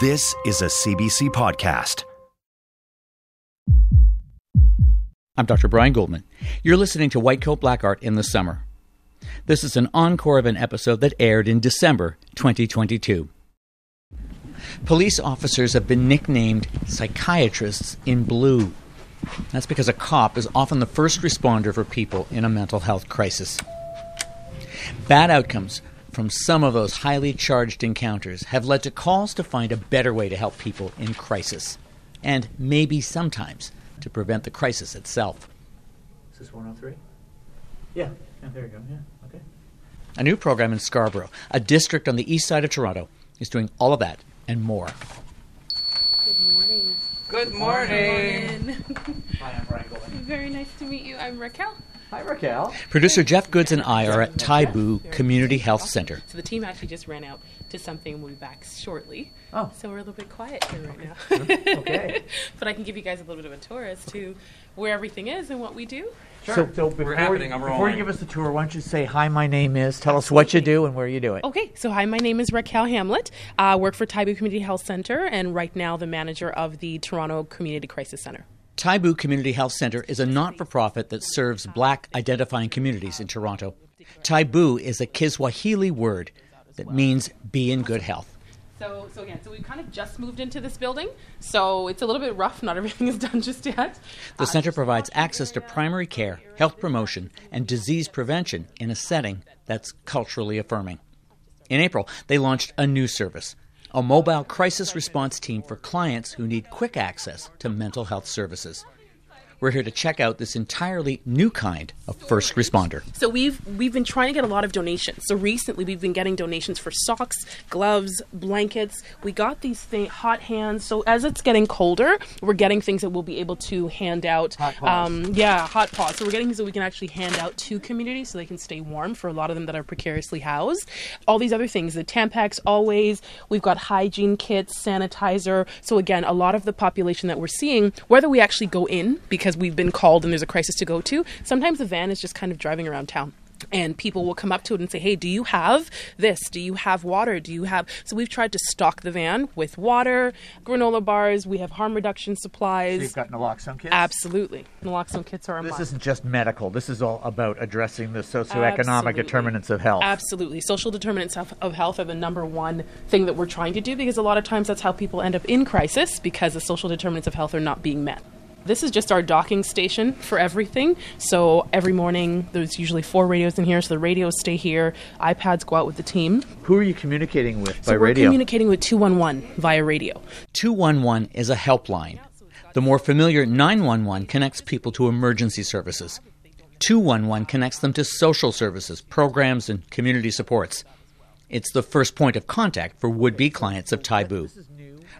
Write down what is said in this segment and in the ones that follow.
This is a CBC podcast. I'm Dr. Brian Goldman. You're listening to White Coat Black Art in the Summer. This is an encore of an episode that aired in December 2022. Police officers have been nicknamed psychiatrists in blue. That's because a cop is often the first responder for people in a mental health crisis. Bad outcomes from some of those highly charged encounters have led to calls to find a better way to help people in crisis, and maybe sometimes to prevent the crisis itself. Is this 103? Yeah, yeah, there you go. Yeah, okay. A new program in Scarborough, a district on the east side of Toronto, is doing all of that and more. Good morning. Good morning. Hi, I'm Brian Goldman. Very nice to meet you. I'm Raquel. Hi, Raquel. Producer Jeff Goodes and I are at Taibu Community Health Center. So the team actually just ran out to something and we'll be back shortly. Oh. So we're a little bit quiet here right now. Okay. but I can give you guys a little bit of a tour as to where everything is and what we do. So, so before, happening, I'm before you rolling. give us the tour, why don't you say, hi, my name is, tell us what you do and where you do it. Okay, so hi, my name is Raquel Hamlet. I work for Taibu Community Health Center and right now the manager of the Toronto Community Crisis Center. Taibu Community Health Center is a not for profit that serves black identifying communities in Toronto. Taibu is a Kiswahili word that means be in good health. So, so again, so we've kind of just moved into this building, so it's a little bit rough. Not everything is done just yet. The Uh, center provides access to primary care, health promotion, and disease prevention in a setting that's culturally affirming. In April, they launched a new service a mobile crisis response team for clients who need quick access to mental health services. We're here to check out this entirely new kind of first responder. So we've we've been trying to get a lot of donations. So recently we've been getting donations for socks, gloves, blankets. We got these thing, hot hands. So as it's getting colder, we're getting things that we'll be able to hand out. Hot paws. Um, yeah, hot paws. So we're getting things that we can actually hand out to communities so they can stay warm for a lot of them that are precariously housed. All these other things, the Tampax always. We've got hygiene kits, sanitizer. So again, a lot of the population that we're seeing, whether we actually go in because we've been called and there's a crisis to go to, sometimes the van is just kind of driving around town. And people will come up to it and say, Hey, do you have this? Do you have water? Do you have. So we've tried to stock the van with water, granola bars, we have harm reduction supplies. So you've got naloxone kits? Absolutely. Naloxone kits are a This must. isn't just medical. This is all about addressing the socioeconomic Absolutely. determinants of health. Absolutely. Social determinants of, of health are the number one thing that we're trying to do because a lot of times that's how people end up in crisis because the social determinants of health are not being met. This is just our docking station for everything. So every morning there's usually four radios in here, so the radios stay here. iPads go out with the team. Who are you communicating with So by we're communicating with 211 via radio. 211 is a helpline. The more familiar 911 connects people to emergency services. 211 connects them to social services, programs, and community supports. It's the first point of contact for would be clients of Taibu.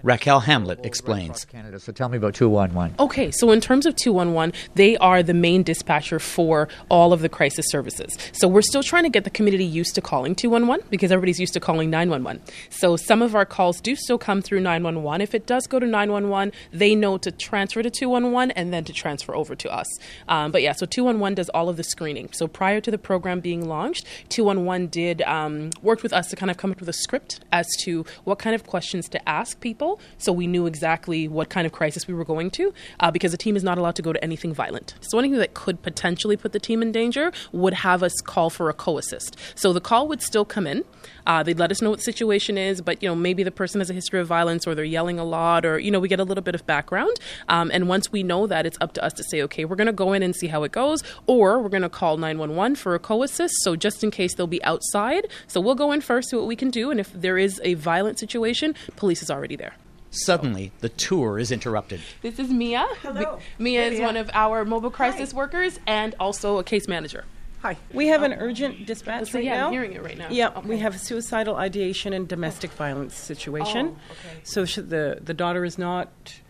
Raquel Hamlet explains. Canada. So tell me about 211. Okay, so in terms of 211, they are the main dispatcher for all of the crisis services. So we're still trying to get the community used to calling 211 because everybody's used to calling 911. So some of our calls do still come through 911. If it does go to 911, they know to transfer to 211 and then to transfer over to us. Um, but yeah, so 211 does all of the screening. So prior to the program being launched, 211 did um, worked with us to kind of come up with a script as to what kind of questions to ask people so we knew exactly what kind of crisis we were going to uh, because the team is not allowed to go to anything violent. So anything that could potentially put the team in danger would have us call for a co-assist. So the call would still come in. Uh, they'd let us know what the situation is, but you know maybe the person has a history of violence or they're yelling a lot or you know we get a little bit of background. Um, and once we know that, it's up to us to say, okay, we're going to go in and see how it goes, or we're going to call 911 for a co-assist. So just in case they'll be outside, so we'll go in first, see what we can do, and if there is a violent situation, police is already there. Suddenly, the tour is interrupted. This is Mia. Hello. Mia is Mia. one of our mobile crisis workers and also a case manager. Hi. We have an urgent dispatch So right yeah, now. I'm hearing it right now. Yeah, Okay. we have a suicidal ideation and domestic violence situation. Oh, okay. So sh- the the daughter is not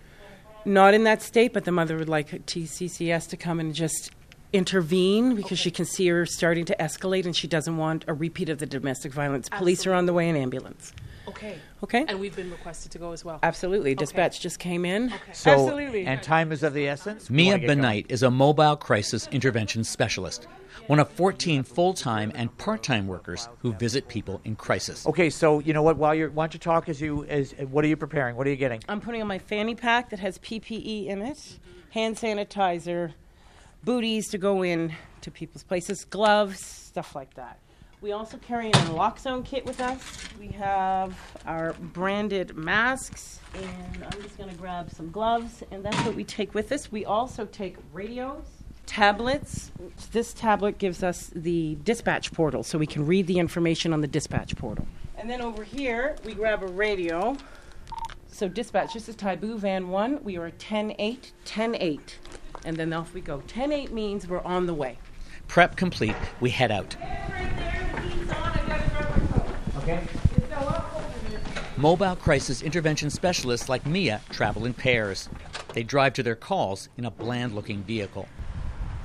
not in that state, but the mother would like TCCS to come and just intervene because she can see her starting to escalate and she doesn't want a repeat of the domestic violence. Police are on the way in ambulance. Okay. Okay? And we've been requested to go as well. Absolutely. Dispatch just came in. So, Absolutely. And time is of the essence. Mia wanna going. Benight is a mobile crisis intervention specialist, one of 14 full time and part time workers who visit people in crisis. Okay, so you know what? While you're, why don't you talk as you as what are you preparing? What are you getting? I'm putting on my fanny pack that has PPE in it, hand sanitizer, booties to go in to people's places, gloves, stuff like that. We also carry an naloxone kit with us. We have our branded masks, and I'm just going to grab some gloves, and that's what we take with us. We also take radios, tablets. This tablet gives us the dispatch portal, so we can read the information on the dispatch portal. And then over here, we grab a radio. So dispatch, this is Taibu Van 1. We are 10-8, 10-8. And then off we go. 10-8 means we're on the way. Prep complete, we head out. Okay. Mobile crisis intervention specialists like Mia travel in pairs. They drive to their calls in a bland looking vehicle.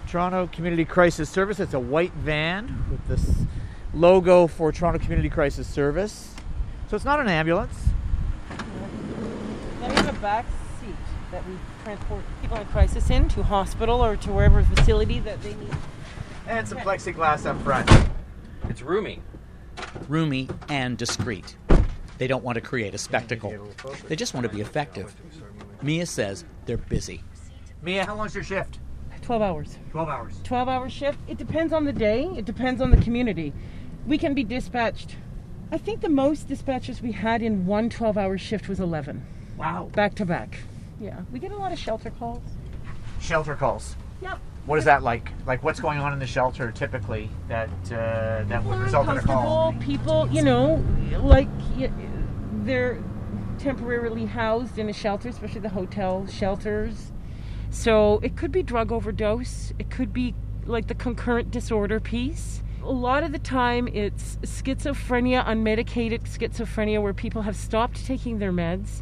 Toronto Community Crisis Service. It's a white van with this logo for Toronto Community Crisis Service. So it's not an ambulance. Then we have a back seat that we transport people in crisis in to hospital or to wherever facility that they need. And some plexiglass up front. It's roomy. Roomy and discreet. They don't want to create a spectacle, they just want to be effective. Mia says they're busy. Mia, how long's your shift? 12 hours. 12 hours. 12 hour shift. It depends on the day, it depends on the community. We can be dispatched. I think the most dispatches we had in one 12 hour shift was 11, Wow. back to back. Yeah, we get a lot of shelter calls. Shelter calls. Yep. What is that like? Like what's going on in the shelter typically that uh, that would result in a call? People, you know, like they're temporarily housed in a shelter, especially the hotel shelters. So it could be drug overdose. It could be like the concurrent disorder piece. A lot of the time, it's schizophrenia, unmedicated schizophrenia, where people have stopped taking their meds,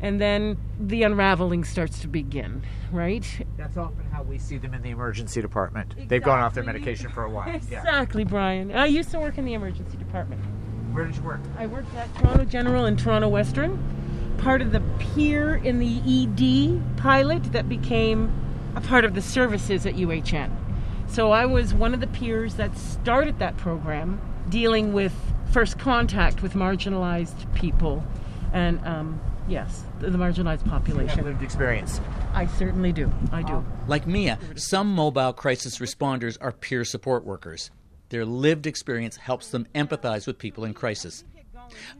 and then the unraveling starts to begin. Right? That's often how we see them in the emergency department. They've gone off their medication for a while. Yeah. Exactly, Brian. I used to work in the emergency department. Where did you work? I worked at Toronto General and Toronto Western, part of the peer in the ED pilot that became a part of the services at UHN. So I was one of the peers that started that program dealing with first contact with marginalized people and, um, yes, the, the marginalized population. lived experience. I certainly do. I do. Like Mia, some mobile crisis responders are peer support workers. Their lived experience helps them empathize with people in crisis.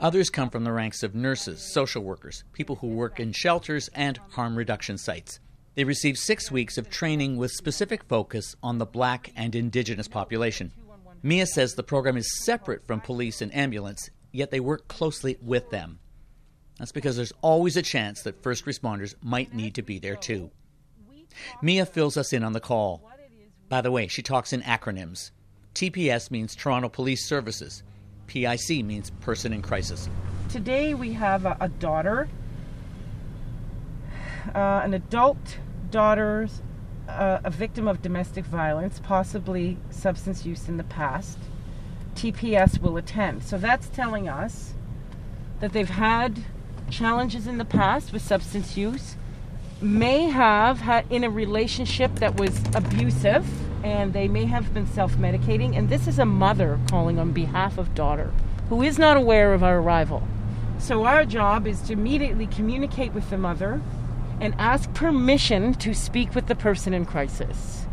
Others come from the ranks of nurses, social workers, people who work in shelters, and harm reduction sites. They receive six weeks of training with specific focus on the black and indigenous population. Mia says the program is separate from police and ambulance, yet they work closely with them. That's because there's always a chance that first responders might need to be there too. Mia fills us in on the call. By the way, she talks in acronyms. TPS means Toronto Police Services. PIC means Person in Crisis. Today we have a, a daughter, uh, an adult daughter, uh, a victim of domestic violence, possibly substance use in the past. TPS will attend. So that's telling us that they've had challenges in the past with substance use, may have had in a relationship that was abusive, and they may have been self medicating. And this is a mother calling on behalf of daughter who is not aware of our arrival. So our job is to immediately communicate with the mother and ask permission to speak with the person in crisis.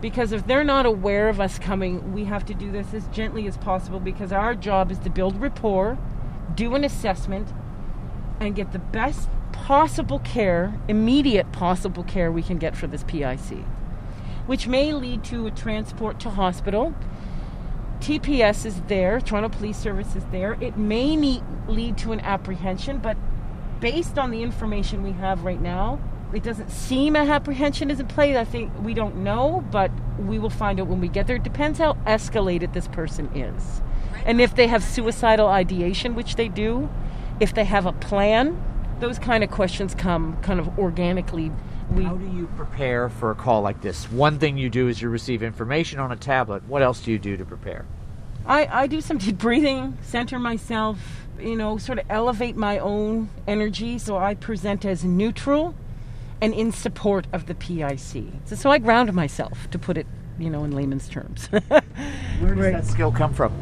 Because if they're not aware of us coming, we have to do this as gently as possible because our job is to build rapport, do an assessment, and get the best possible care, immediate possible care we can get for this PIC, which may lead to a transport to hospital. TPS is there, Toronto Police Service is there. It may need, lead to an apprehension, but based on the information we have right now, it doesn't seem a apprehension is in play. I think we don't know, but we will find out when we get there. It depends how escalated this person is. And if they have suicidal ideation, which they do, if they have a plan, those kind of questions come kind of organically. We, How do you prepare for a call like this? One thing you do is you receive information on a tablet. What else do you do to prepare? I, I do some deep breathing, center myself, you know, sort of elevate my own energy. So I present as neutral and in support of the PIC. So, so I ground myself, to put it, you know, in layman's terms. Where does right. that skill come from?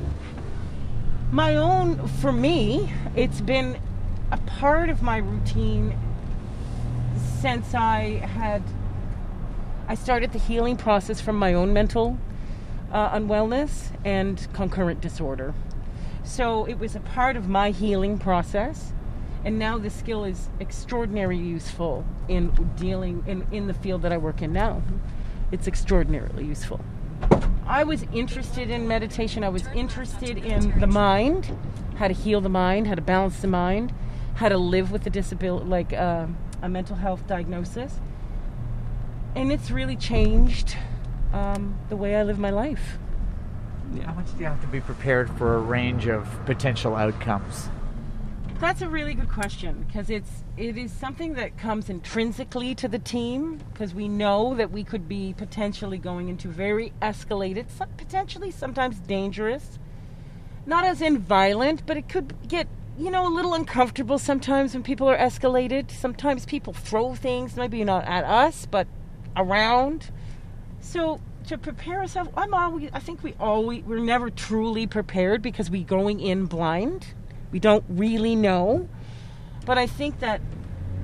My own, for me, it's been a part of my routine since I had I started the healing process from my own mental uh, unwellness and concurrent disorder. So it was a part of my healing process, and now the skill is extraordinarily useful in dealing in, in the field that I work in now. It's extraordinarily useful. I was interested in meditation. I was interested in the mind, how to heal the mind, how to balance the mind, how to live with a disability, like uh, a mental health diagnosis. And it's really changed um, the way I live my life. Yeah. How much do you have to be prepared for a range of potential outcomes? That's a really good question because it's it is something that comes intrinsically to the team because we know that we could be potentially going into very escalated, potentially sometimes dangerous, not as in violent, but it could get you know a little uncomfortable sometimes when people are escalated. Sometimes people throw things, maybe not at us, but around. So to prepare ourselves, I'm always. I think we always we're never truly prepared because we're going in blind. We don't really know. But I think that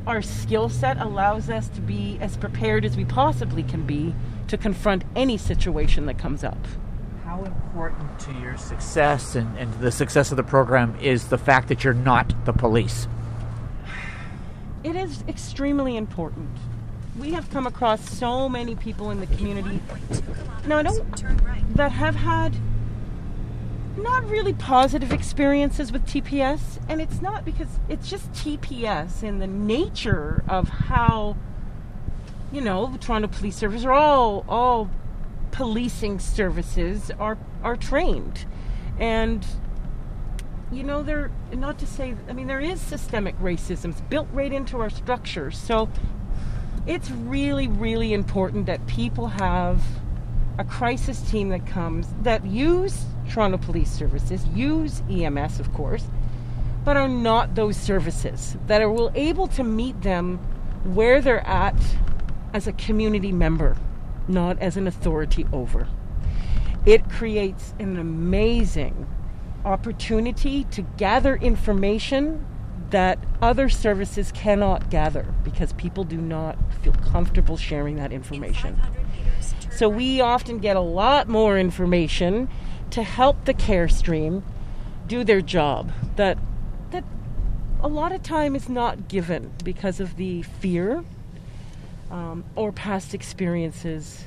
our skill set allows us to be as prepared as we possibly can be to confront any situation that comes up. How important to your success and, and the success of the program is the fact that you're not the police? It is extremely important we have come across so many people in the community. Now, I don't that have had not really positive experiences with TPS, and it's not because it's just TPS and the nature of how you know the Toronto Police Service or all all policing services are are trained, and you know they're not to say I mean there is systemic racism built right into our structures, so it's really, really important that people have a crisis team that comes that use Toronto Police Services, use EMS, of course, but are not those services that are will able to meet them where they're at as a community member, not as an authority over. It creates an amazing opportunity to gather information that other services cannot gather because people do not feel comfortable sharing that information. So we often get a lot more information to help the care stream do their job that that a lot of time is not given because of the fear um, or past experiences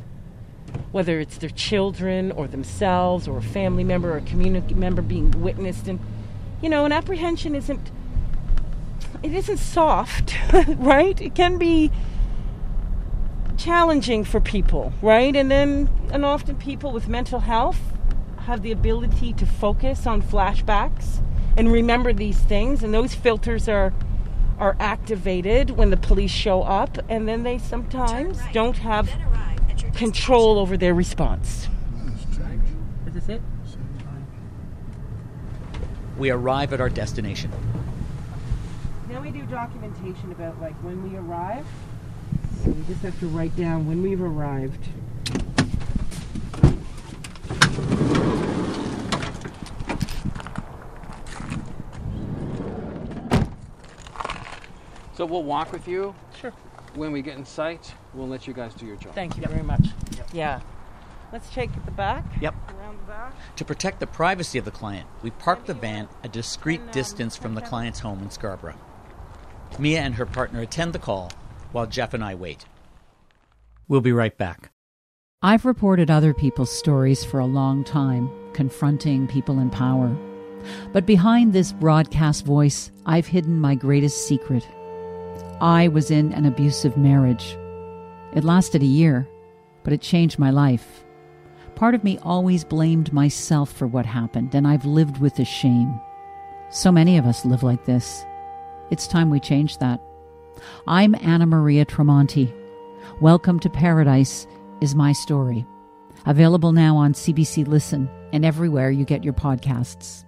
whether it's their children or themselves or a family member or a community member being witnessed and you know an apprehension isn't it isn't soft, right? It can be challenging for people, right? And then, and often people with mental health have the ability to focus on flashbacks and remember these things, and those filters are are activated when the police show up, and then they sometimes right. don't have control over their response. Is this it? We arrive at our destination. Now we do documentation about like when we arrive. So we just have to write down when we've arrived. So we'll walk with you. Sure. When we get in sight, we'll let you guys do your job. Thank you yep. very much. Yep. Yeah. Let's check the back. Yep. Around the back. To protect the privacy of the client, we park the van a discreet and, um, distance from the client's home in Scarborough. Mia and her partner attend the call while Jeff and I wait. We'll be right back. I've reported other people's stories for a long time, confronting people in power. But behind this broadcast voice, I've hidden my greatest secret. I was in an abusive marriage. It lasted a year, but it changed my life. Part of me always blamed myself for what happened, and I've lived with the shame. So many of us live like this. It's time we change that. I'm Anna Maria Tremonti. Welcome to Paradise is my story. Available now on CBC Listen and everywhere you get your podcasts.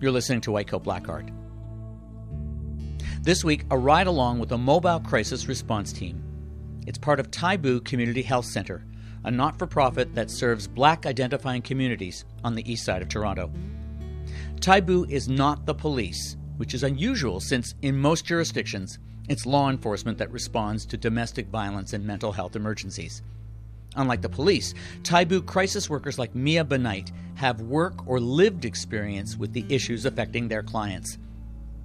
You're listening to White Coat Black Art. This week, a ride along with a mobile crisis response team. It's part of Taibu Community Health Center, a not for profit that serves black identifying communities on the east side of Toronto. Taibu is not the police, which is unusual since, in most jurisdictions, it's law enforcement that responds to domestic violence and mental health emergencies. Unlike the police, Taibu crisis workers like Mia Benight have work or lived experience with the issues affecting their clients.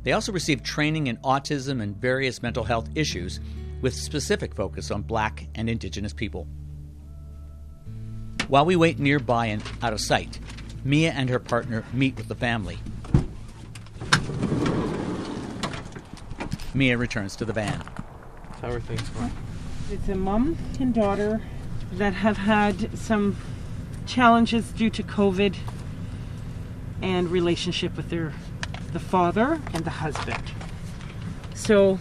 They also receive training in autism and various mental health issues with specific focus on black and indigenous people. While we wait nearby and out of sight, Mia and her partner meet with the family. Mia returns to the van. How are things going? It's a mom and daughter that have had some challenges due to COVID and relationship with their the father and the husband. So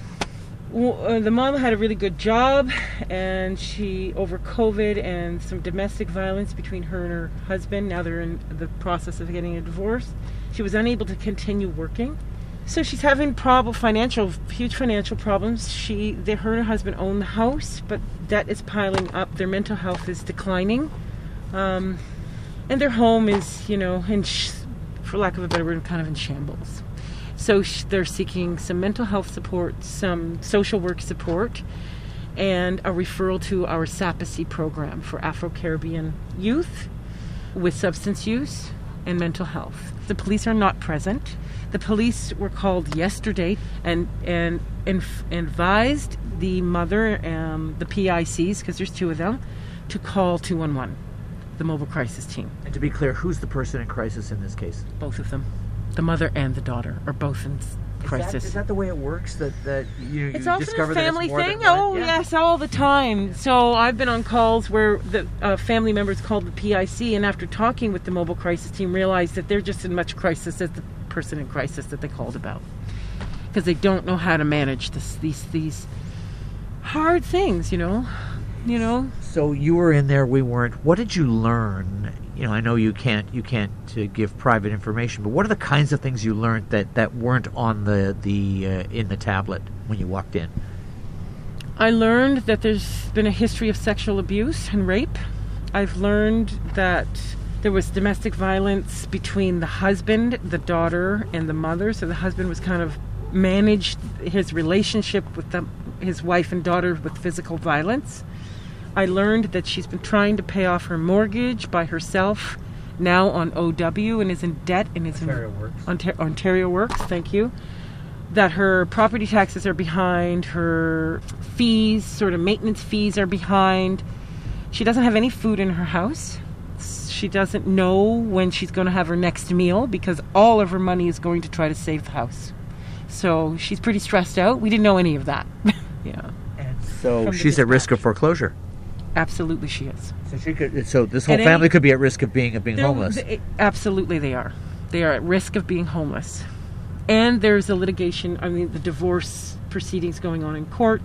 uh, the mom had a really good job and she over covid and some domestic violence between her and her husband now they're in the process of getting a divorce she was unable to continue working so she's having problem financial huge financial problems she they, her and her husband own the house but debt is piling up their mental health is declining um, and their home is you know in sh- for lack of a better word kind of in shambles so they're seeking some mental health support, some social work support, and a referral to our SAPACCY program for Afro Caribbean youth with substance use and mental health. The police are not present. The police were called yesterday and and, and, and advised the mother, um, the PICs, because there's two of them, to call 211, the mobile crisis team. And to be clear, who's the person in crisis in this case? Both of them the mother and the daughter are both in crisis. Is that, is that the way it works? That that you, it's you often discover a family thing. oh yeah. yes, all the time. So I've been on calls where the uh, family members called the PIC, and after talking with the mobile crisis team, realized that they're just in much crisis as the person in crisis that they called about because they don't know how to manage this, these these hard things. You know, you know. So you were in there. We weren't. What did you learn you know, I know you can't you can't uh, give private information, but what are the kinds of things you learned that, that weren't on the the uh, in the tablet when you walked in? I learned that there's been a history of sexual abuse and rape. I've learned that there was domestic violence between the husband, the daughter, and the mother. So the husband was kind of managed his relationship with the, his wife and daughter with physical violence. I learned that she's been trying to pay off her mortgage by herself now on OW and is in debt and is Ontario in Works. Ontario, Ontario Works, thank you. That her property taxes are behind, her fees, sort of maintenance fees are behind. She doesn't have any food in her house. She doesn't know when she's going to have her next meal because all of her money is going to try to save the house. So she's pretty stressed out. We didn't know any of that. yeah. And so she's at risk of foreclosure. Absolutely, she is. So she could. So this whole family could be at risk of being of being homeless. They, absolutely, they are. They are at risk of being homeless, and there's a litigation. I mean, the divorce proceedings going on in court.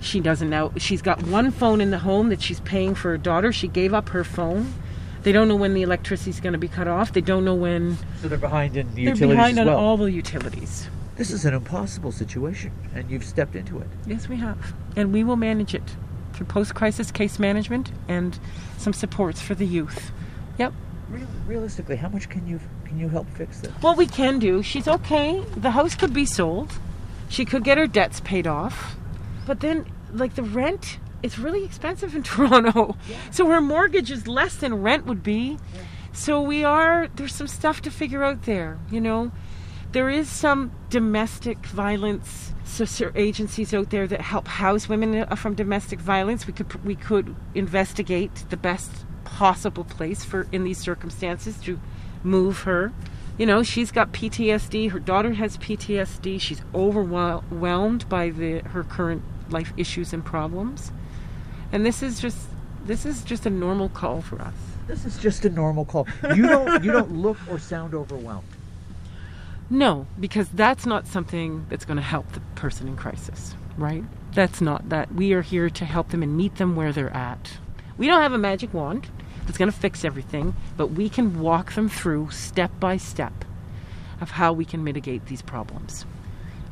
She doesn't know. She's got one phone in the home that she's paying for her daughter. She gave up her phone. They don't know when the electricity is going to be cut off. They don't know when. So they're behind in the they're utilities behind as on all the utilities. This is an impossible situation, and you've stepped into it. Yes, we have, and we will manage it through post-crisis case management and some supports for the youth. Yep. realistically, how much can you can you help fix this? Well, we can do. She's okay. The house could be sold. She could get her debts paid off. But then, like the rent, it's really expensive in Toronto. Yeah. So her mortgage is less than rent would be. Yeah. So we are. There's some stuff to figure out there. You know, there is some domestic violence agencies out there that help house women uh, from domestic violence. We could we could investigate the best possible place for in these circumstances to move her you know, she's got PTSD. Her daughter has PTSD. She's overwhelmed by the her current life issues and problems. And this is just this is just a normal call for us. This is just a normal call. You don't you don't look or sound overwhelmed. No, because that's not something that's going to help the person in crisis, right? That's not that. We are here to help them and meet them where they're at. We don't have a magic wand that's going to fix everything, but we can walk them through step by step of how we can mitigate these problems.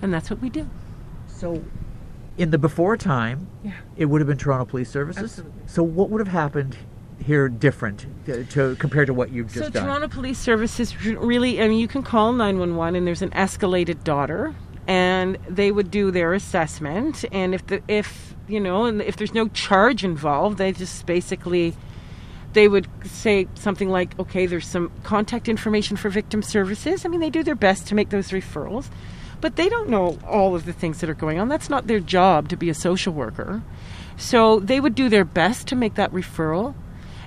And that's what we do. So, in the before time, Yeah. it would have been Toronto Police Services. Absolutely. So, what would have happened here different to, to compared to what you've just so done? So Toronto Police Services really, I mean, you can call 911 and there's an escalated daughter and they would do their assessment and if the if you know and if there's no charge involved they just basically they would say something like okay there's some contact information for victim services i mean they do their best to make those referrals but they don't know all of the things that are going on. That's not their job to be a social worker. So they would do their best to make that referral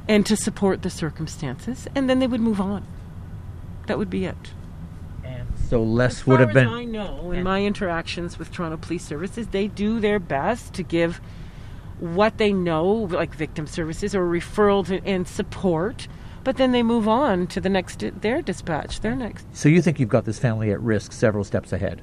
and to support the circumstances and then they would move on. That would be it. And so less would have been. As I know in my interactions with Toronto Police Services, they do their best to give what they know, like victim services or referrals and- and support, but then they move on to the next their dispatch, their next. So you think you've got this family at risk several steps ahead,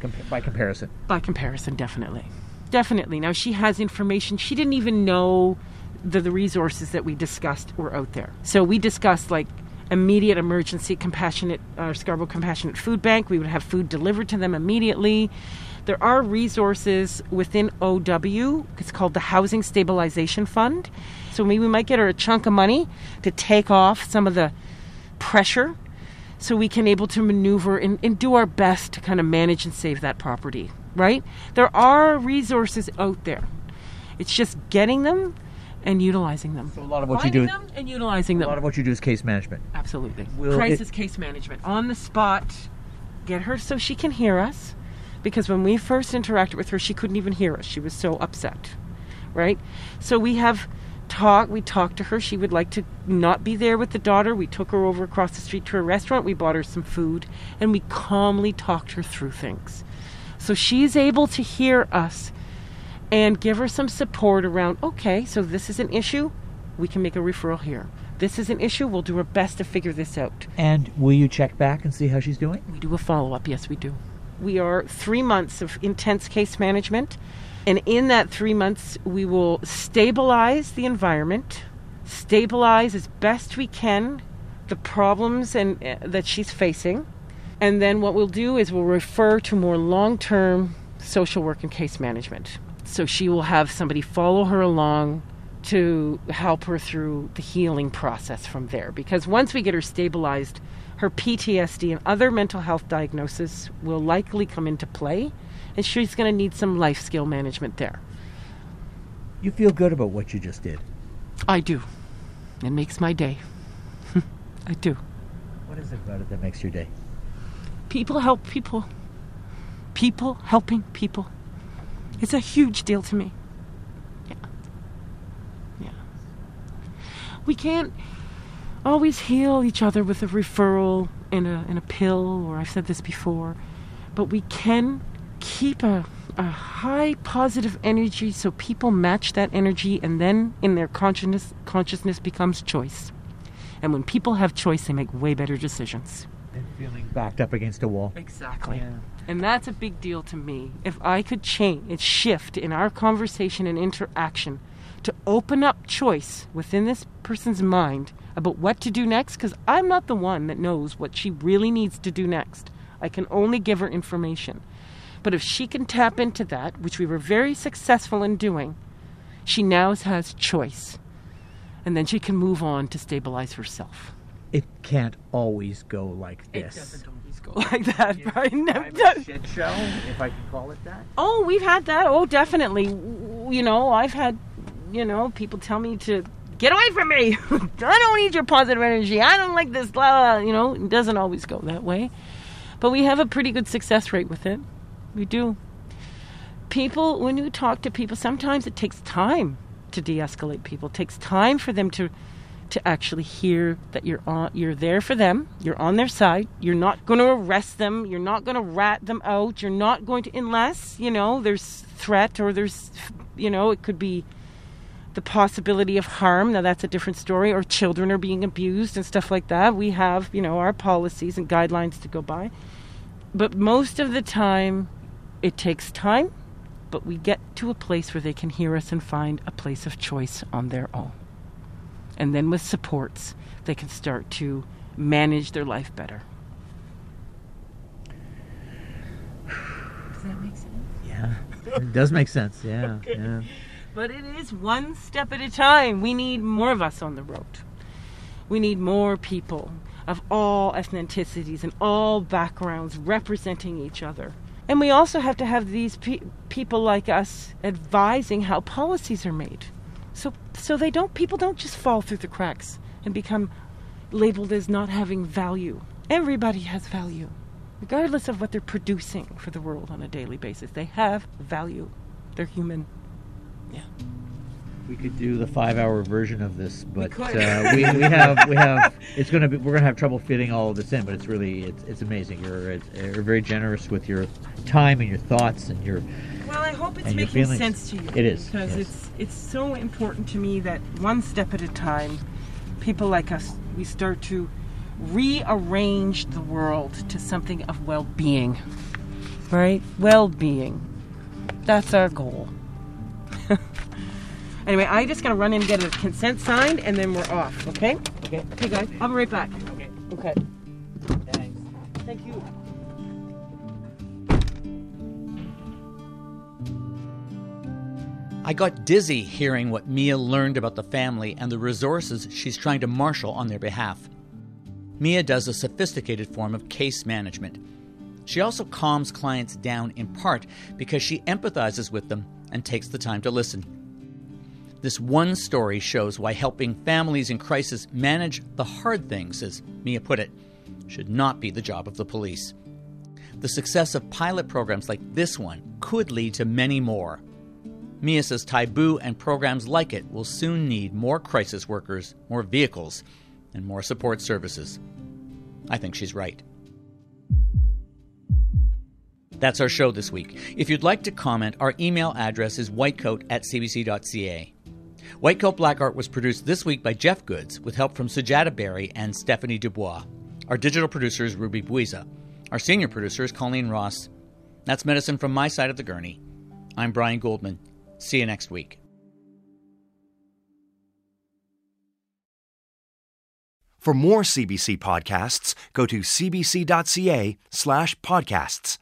compa- by comparison? By comparison, definitely, definitely. Now she has information she didn't even know the, the resources that we discussed were out there. So we discussed like immediate emergency compassionate uh, Scarborough Compassionate Food Bank. We would have food delivered to them immediately. There are resources within OW. It's called the Housing Stabilization Fund. So maybe we might get her a chunk of money to take off some of the pressure so we can able to maneuver and, and do our best to kind of manage and save that property right? There are resources out there. It's just getting them and utilizing them. So a lot of what you do, them and utilizing a them lot of what you do is case management. absolutely. Will crisis it- case management. On the spot get her so she can hear us because when we first interacted with her she couldn't even hear us. She was so upset right? So we have talk we talked to her she would like to not be there with the daughter we took her over across the street to a restaurant we bought her some food and we calmly talked her through things so she's able to hear us and give her some support around okay so this is an issue we can make a referral here this is an issue we'll do our best to figure this out And will you check back and see how she's doing? we do a follow up. Yes, we do. We are three months of intense case management. And in that three months, we will stabilize the environment, stabilize as best we can the problems and uh, that she's facing. And then what we'll do is we'll refer to more long term social work and case management. So she will have somebody follow her along to help her through the healing process from there. Because once we get her stabilized, her PTSD and other mental health diagnoses will likely come into play, and she's going to need some life skill management there. You feel good about what you just did. I do. It makes my day. I do. What is it about it that makes your day? People help people. People helping people. It's a huge deal to me. Yeah. Yeah. We can't always heal each other with a referral and a, and a pill, or I've said this before, but we can keep a, a high positive energy so people match that energy, and then in their consciousness, consciousness becomes choice. And when people have choice, they make way better decisions. And feeling backed up against a wall. Exactly. And that's a big deal to me. If I could change and shift in our conversation and interaction to open up choice within this person's mind about what to do next, because I'm not the one that knows what she really needs to do next. I can only give her information. But if she can tap into that, which we were very successful in doing, she now has choice. And then she can move on to stabilize herself. It can't always go like It this. doesn't always go like that, Brian. No, I'm no. shit show, if I can call it that. Oh, we've had that. Oh, definitely. You know, I've had, you know, people tell me to get away from me. I don't need your positive energy. I don't like this. Blah, blah. You know, it doesn't always go that way. But we have a pretty good success rate with it. We do. People, when you talk to people, sometimes it takes time to de escalate people. It takes time for them to to actually hear that you're on you're there for them. You're on their side. You're not going to arrest them. You're not going to rat them out. You're not going to unless you know there's threat or there's you know it could be the possibility of harm. Now that's a different story. Or children are being abused and stuff like that. We have you know our policies and guidelines to go by. But most of the time it takes time but we get to a place where they can hear us and find a place of choice on their own and then with supports, they can start to manage their life better. Does that make sense? Yeah, it does make sense. Yeah, okay. yeah. But it is one step at a time. We need more of us on the road. We need more people of all ethnicities and all backgrounds representing each other. And we also have to have these pe- people like us advising how policies are made. So so they don't people don't just fall through the cracks and become labeled as not having value. Everybody has value. Regardless of what they're producing for the world on a daily basis, they have value. They're human. Yeah. We could do the five-hour version of this, but we, uh, we, we, have we have it's to be we're going to have trouble fitting all of this in. But it's really it's, it's amazing. You're it's, you're very generous with your time and your thoughts and your well, I hope it's making sense to you. It is because yes. it's it's so important to me that one step at a time, people like us, we start to rearrange the world to something of well-being. Right, well-being. That's our goal. Anyway, I just gotta run in and get a consent signed, and then we're off. Okay? Okay. Okay, guys. I'll be right back. Okay. Okay. Thanks. Thank you. I got dizzy hearing what Mia learned about the family and the resources she's trying to marshal on their behalf. Mia does a sophisticated form of case management. She also calms clients down in part because she empathizes with them and takes the time to listen. This one story shows why helping families in crisis manage the hard things, as Mia put it, should not be the job of the police. The success of pilot programs like this one could lead to many more. Mia says Taibu and programs like it will soon need more crisis workers, more vehicles, and more support services. I think she's right. That's our show this week. If you'd like to comment, our email address is whitecoat at cbc.ca. Whitecoat Black Art was produced this week by Jeff Goodes with help from Sujata Berry and Stephanie Dubois. Our digital producer is Ruby Buiza. Our senior producer is Colleen Ross. That's medicine from my side of the gurney. I'm Brian Goldman. See you next week. For more CBC podcasts, go to cbc.ca slash podcasts.